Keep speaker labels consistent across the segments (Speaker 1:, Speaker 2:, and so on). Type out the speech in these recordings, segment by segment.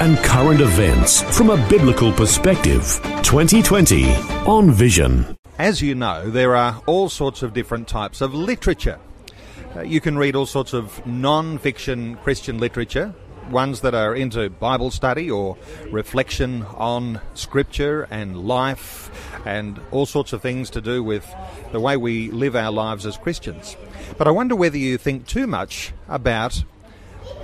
Speaker 1: and current events from a biblical perspective. 2020 on Vision.
Speaker 2: As you know, there are all sorts of different types of literature. Uh, you can read all sorts of non fiction Christian literature, ones that are into Bible study or reflection on Scripture and life and all sorts of things to do with the way we live our lives as Christians. But I wonder whether you think too much about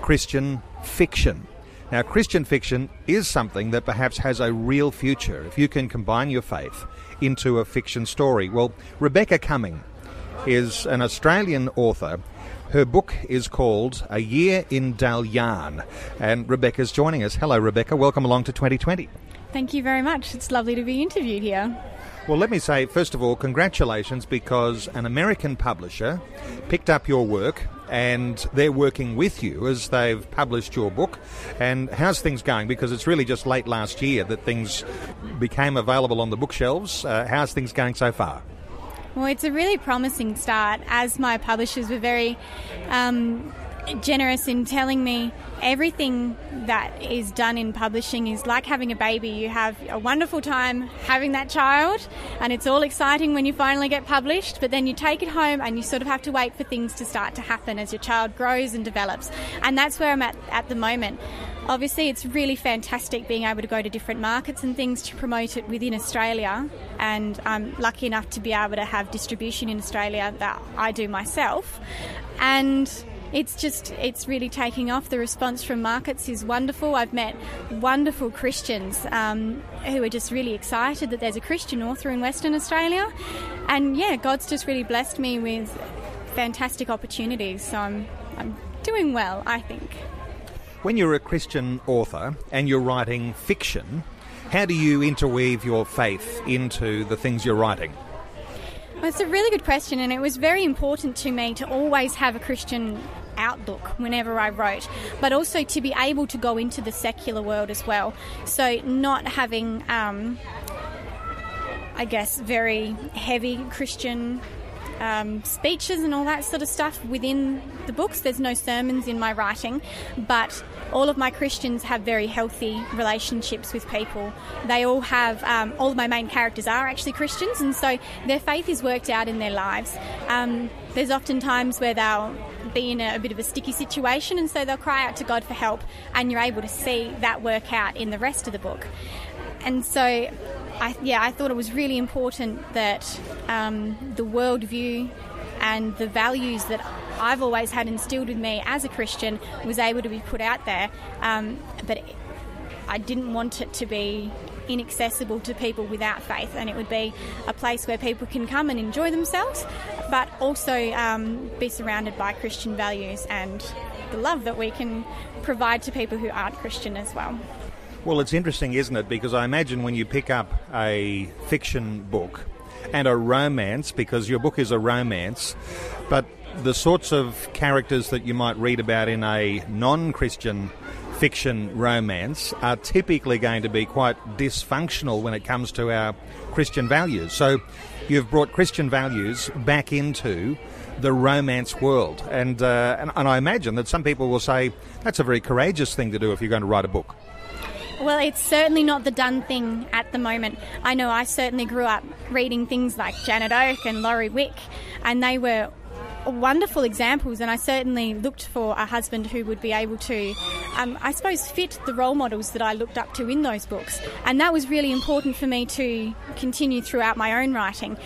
Speaker 2: Christian fiction. Now, Christian fiction is something that perhaps has a real future if you can combine your faith into a fiction story. Well, Rebekah Cumming is an Australian author. Her book is called A Year in Daljarn, and Rebekah's joining us. Hello, Rebekah. Welcome along to 2020.
Speaker 3: Thank you very much. It's lovely to be interviewed here.
Speaker 2: Well, let me say, first of all, congratulations because an American publisher picked up your work and they're working with you as they've published your book. And how's things going? Because it's really just late last year that things became available on the bookshelves. Uh, how's things going so far?
Speaker 3: Well, it's a really promising start as my publishers were very um, generous in telling me everything that is done in publishing is like having a baby. You have a wonderful time having that child, and it's all exciting when you finally get published, but then you take it home and you sort of have to wait for things to start to happen as your child grows and develops. And that's where I'm at at the moment. Obviously, it's really fantastic being able to go to different markets and things to promote it within Australia. And I'm lucky enough to be able to have distribution in Australia that I do myself. And it's just it's really taking off. The response from markets is wonderful. I've met wonderful Christians um, who are just really excited that there's a Christian author in Western Australia, and yeah, God's just really blessed me with fantastic opportunities. So I'm I'm doing well, I think.
Speaker 2: When you're a Christian author and you're writing fiction, how do you interweave your faith into the things you're writing?
Speaker 3: Well, it's a really good question, and it was very important to me to always have a Christian outlook whenever I wrote, but also to be able to go into the secular world as well. So, not having, um, I guess, very heavy Christian um, speeches and all that sort of stuff within the books. There's no sermons in my writing, but all of my Christians have very healthy relationships with people. They all have, um, all of my main characters are actually Christians, and so their faith is worked out in their lives. Um, there's often times where they'll be in a, a, bit of a sticky situation, and so they'll cry out to God for help, and you're able to see that work out in the rest of the book. And so, I, yeah, I thought it was really important that um, the worldview and the values that I've always had instilled with me as a Christian was able to be put out there. Um, but I didn't want it to be inaccessible to people without faith, and it would be a place where people can come and enjoy themselves, but also um, be surrounded by Christian values and the love that we can provide to people who aren't Christian as well.
Speaker 2: Well, it's interesting, isn't it? Because I imagine when you pick up a fiction book and a romance, because your book is a romance, but the sorts of characters that you might read about in a non Christian fiction romance are typically going to be quite dysfunctional when it comes to our Christian values. So you've brought Christian values back into the romance world. And, uh, and, and I imagine that some people will say that's a very courageous thing to do if you're going to write a book.
Speaker 3: Well, it's certainly not the done thing at the moment. I know I certainly grew up reading things like Janette Oke and Lori Wick, and they were wonderful examples, and I certainly looked for a husband who would be able to, um, I suppose, fit the role models that I looked up to in those books. And that was really important for me to continue throughout my own writing.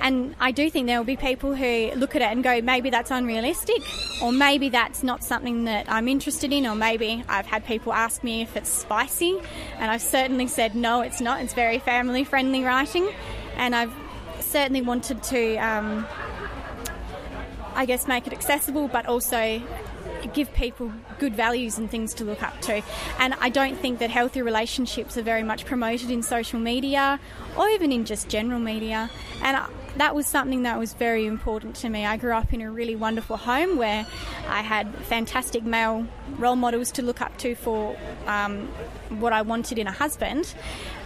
Speaker 3: And I do think there will be people who look at it and go, maybe that's unrealistic, or maybe that's not something that I'm interested in, or maybe I've had people ask me if it's spicy, and I've certainly said, no, it's not. It's very family friendly writing, and I've certainly wanted to. Um, I guess, make it accessible, but also give people good values and things to look up to. And I don't think that healthy relationships are very much promoted in social media or even in just general media. And that was something that was very important to me. I grew up in a really wonderful home where I had fantastic male role models to look up to for um, what I wanted in a husband.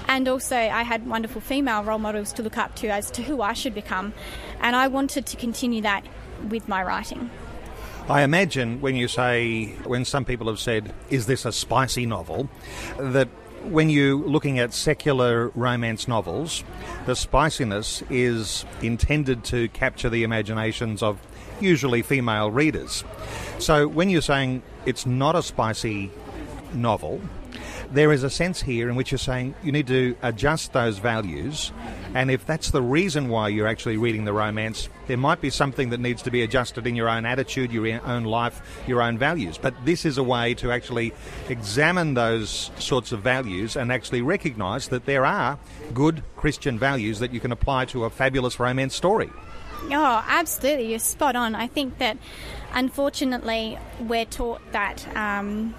Speaker 3: And also, I had wonderful female role models to look up to as to who I should become. And I wanted to continue that with my writing.
Speaker 2: I imagine when you say, when some people have said, is this a spicy novel, that when you're looking at secular romance novels, the spiciness is intended to capture the imaginations of usually female readers. So when you're saying it's not a spicy novel, there is a sense here in which you're saying you need to adjust those values, and if that's the reason why you're actually reading the romance, there might be something that needs to be adjusted in your own attitude, your own life, your own values. But this is a way to actually examine those sorts of values and actually recognise that there are good Christian values that you can apply to a fabulous romance story.
Speaker 3: Oh, absolutely. You're spot on. I think that unfortunately we're taught that. Um,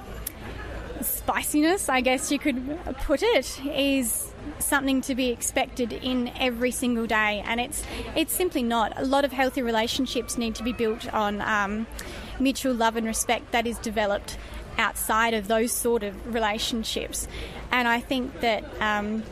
Speaker 3: spiciness, I guess you could put it, is something to be expected in every single day, and it's it's simply not. A lot of healthy relationships need to be built on um, mutual love and respect that is developed outside of those sort of relationships, and I think that. Um,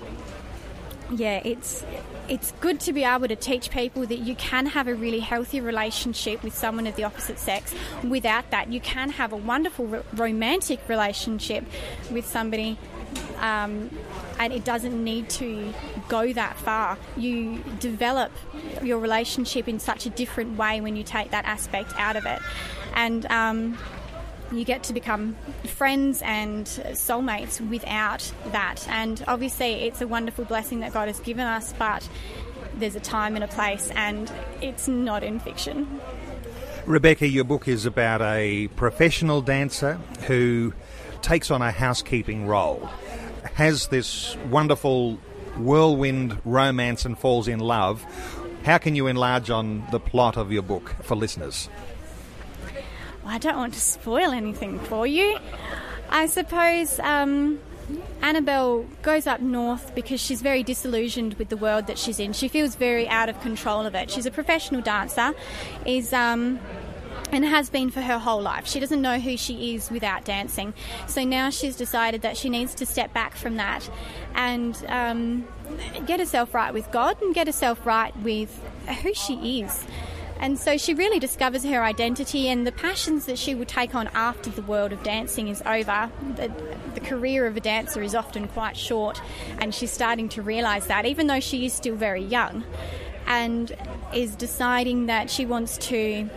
Speaker 3: yeah, it's it's good to be able to teach people that you can have a really healthy relationship with someone of the opposite sex. Without that, you can have a wonderful ro- romantic relationship with somebody. Um, and it doesn't need to go that far. You develop your relationship in such a different way when you take that aspect out of it. And um, you get to become friends and soulmates without that. And obviously, it's a wonderful blessing that God has given us, but there's a time and a place, and it's not in fiction.
Speaker 2: Rebekah, your book is about a professional dancer who takes on a housekeeping role, has this wonderful whirlwind romance, and falls in love. How can you enlarge on the plot of your book for listeners?
Speaker 3: Well, I don't want to spoil anything for you. I suppose um, Annabelle goes up north because she's very disillusioned with the world that she's in. She feels very out of control of it. She's a professional dancer, is um, and has been for her whole life. She doesn't know who she is without dancing. So now she's decided that she needs to step back from that and um, get herself right with God and get herself right with who she is. And so she really discovers her identity and the passions that she will take on after the world of dancing is over. The, the career of a dancer is often quite short, and she's starting to realise that, even though she is still very young, and is deciding that she wants to,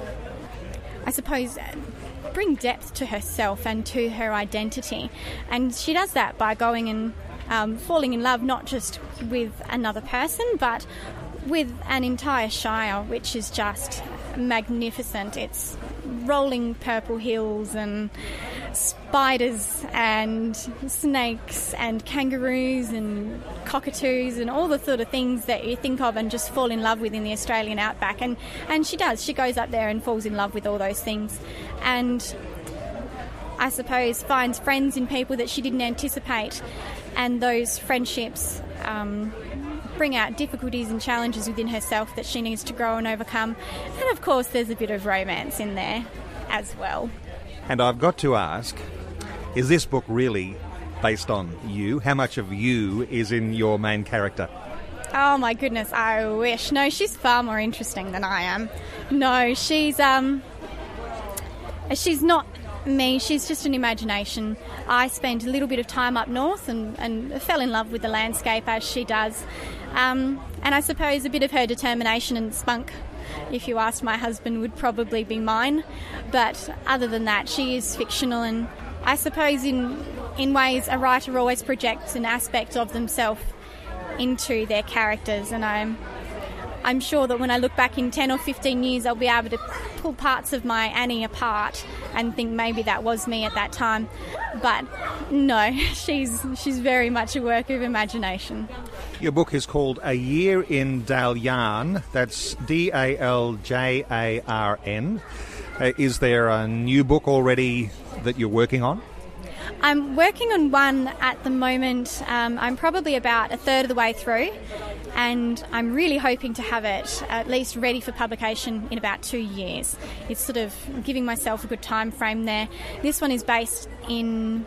Speaker 3: I suppose, bring depth to herself and to her identity. And she does that by going and um, falling in love not just with another person, but with an entire shire, which is just magnificent. It's rolling purple hills and spiders and snakes and kangaroos and cockatoos and all the sort of things that you think of and just fall in love with in the Australian outback. And, and she does. She goes up there and falls in love with all those things. And I suppose finds friends in people that she didn't anticipate. And those friendships. Um, bring out difficulties and challenges within herself that she needs to grow and overcome. And of course, there's a bit of romance in there as well.
Speaker 2: And I've got to ask is this book really based on you? How much of you is in your main character?
Speaker 3: Oh my goodness, I wish. No, she's far more interesting than I am. No, she's um she's not me, she's just an imagination. I spent a little bit of time up north and, and fell in love with the landscape as she does. Um, and I suppose a bit of her determination and spunk, if you asked my husband, would probably be mine. But other than that, she is fictional, and I suppose in in ways a writer always projects an aspect of themselves into their characters, and I'm I'm sure that when I look back in 10 or 15 years, I'll be able to pull parts of my Annie apart and think maybe that was me at that time. But no, she's, she's very much a work of imagination.
Speaker 2: Your book is called A Year in Daljarn. That's D A L J A R N. Uh, is there a new book already that you're working on?
Speaker 3: I'm working on one at the moment. Um, I'm probably about a third of the way through, and I'm really hoping to have it at least ready for publication in about two years. It's sort of giving myself a good time frame there. This one is based in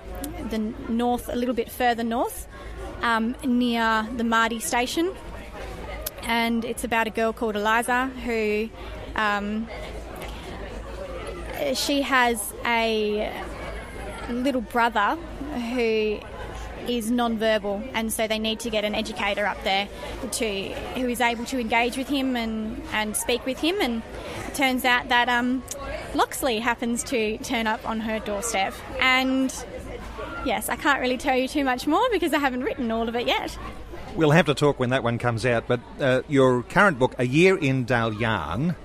Speaker 3: the north, a little bit further north, um, near the Mardi station, and it's about a girl called Eliza who. Um, she has a little brother who is non-verbal, and so they need to get an educator up there to who is able to engage with him and, and speak with him. And it turns out that um, Loxley happens to turn up on her doorstep, and yes, I can't really tell you too much more because I haven't written all of it yet.
Speaker 2: We'll have to talk when that one comes out. But uh, your current book, A Year in Daljarn,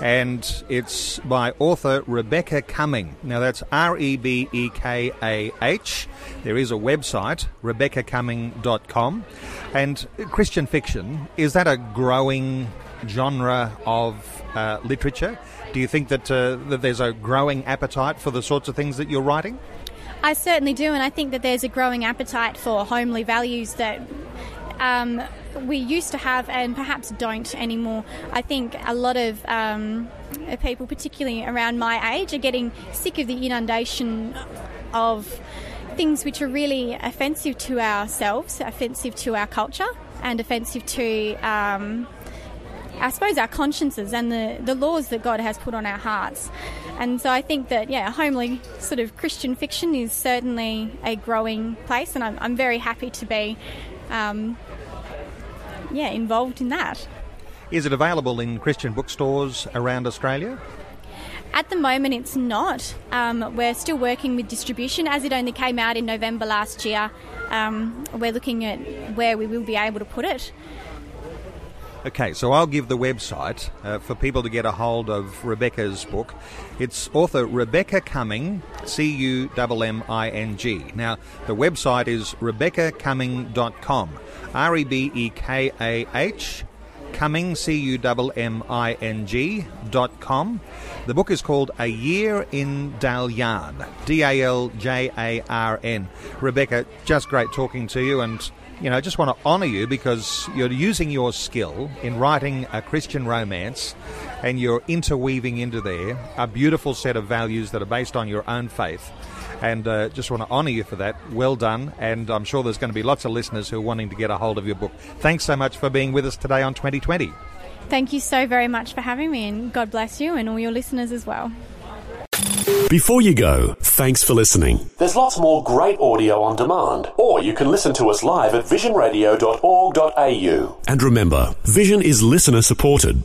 Speaker 2: and it's by author Rebekah Cumming. Now that's R E B E K A H. There is a website, rebekahcumming.com. And Christian fiction, is that a growing genre of uh, literature? Do you think that, uh, that there's a growing appetite for the sorts of things that you're writing?
Speaker 3: I certainly do, and I think that there's a growing appetite for homely values that um, we used to have and perhaps don't anymore. I think a lot of um, people, particularly around my age, are getting sick of the inundation of things which are really offensive to ourselves, offensive to our culture, and offensive to. Um, I suppose our consciences and the, the laws that God has put on our hearts. And so I think that, yeah, homely sort of Christian fiction is certainly a growing place, and I'm, I'm very happy to be um, yeah, involved in that.
Speaker 2: Is it available in Christian bookstores around Australia?
Speaker 3: At the moment, it's not. Um, we're still working with distribution as it only came out in November last year. Um, we're looking at where we will be able to put it.
Speaker 2: Okay, so I'll give the website uh, for people to get a hold of Rebekah's book. It's author Rebekah Cumming, C U M M I N G. Now, the website is rebekahcumming.com, R E B E K A H, Cumming, C U M M I N G, dot com. The book is called A Year in Daljarn, D A L J A R N. Rebekah, just great talking to you and you know, just want to honour you because you're using your skill in writing a Christian romance and you're interweaving into there a beautiful set of values that are based on your own faith. And uh, just want to honour you for that. Well done. And I'm sure there's going to be lots of listeners who are wanting to get a hold of your book. Thanks so much for being with us today on 2020.
Speaker 3: Thank you so very much for having me, and God bless you and all your listeners as well.
Speaker 1: Before you go, thanks for listening.
Speaker 4: There's lots more great audio on demand, or you can listen to us live at visionradio.org.au.
Speaker 1: And remember, Vision is listener supported.